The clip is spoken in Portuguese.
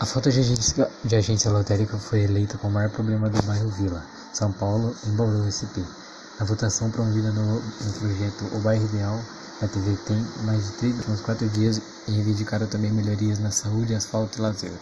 A falta de agência, de agência lotérica foi eleita como o maior problema do bairro Vila, São Paulo, em Bauru, SP. Na votação promovida no, no projeto O Bairro Ideal, a TV tem mais de três últimos quatro dias e reivindicaram também melhorias na saúde, asfalto e lazer.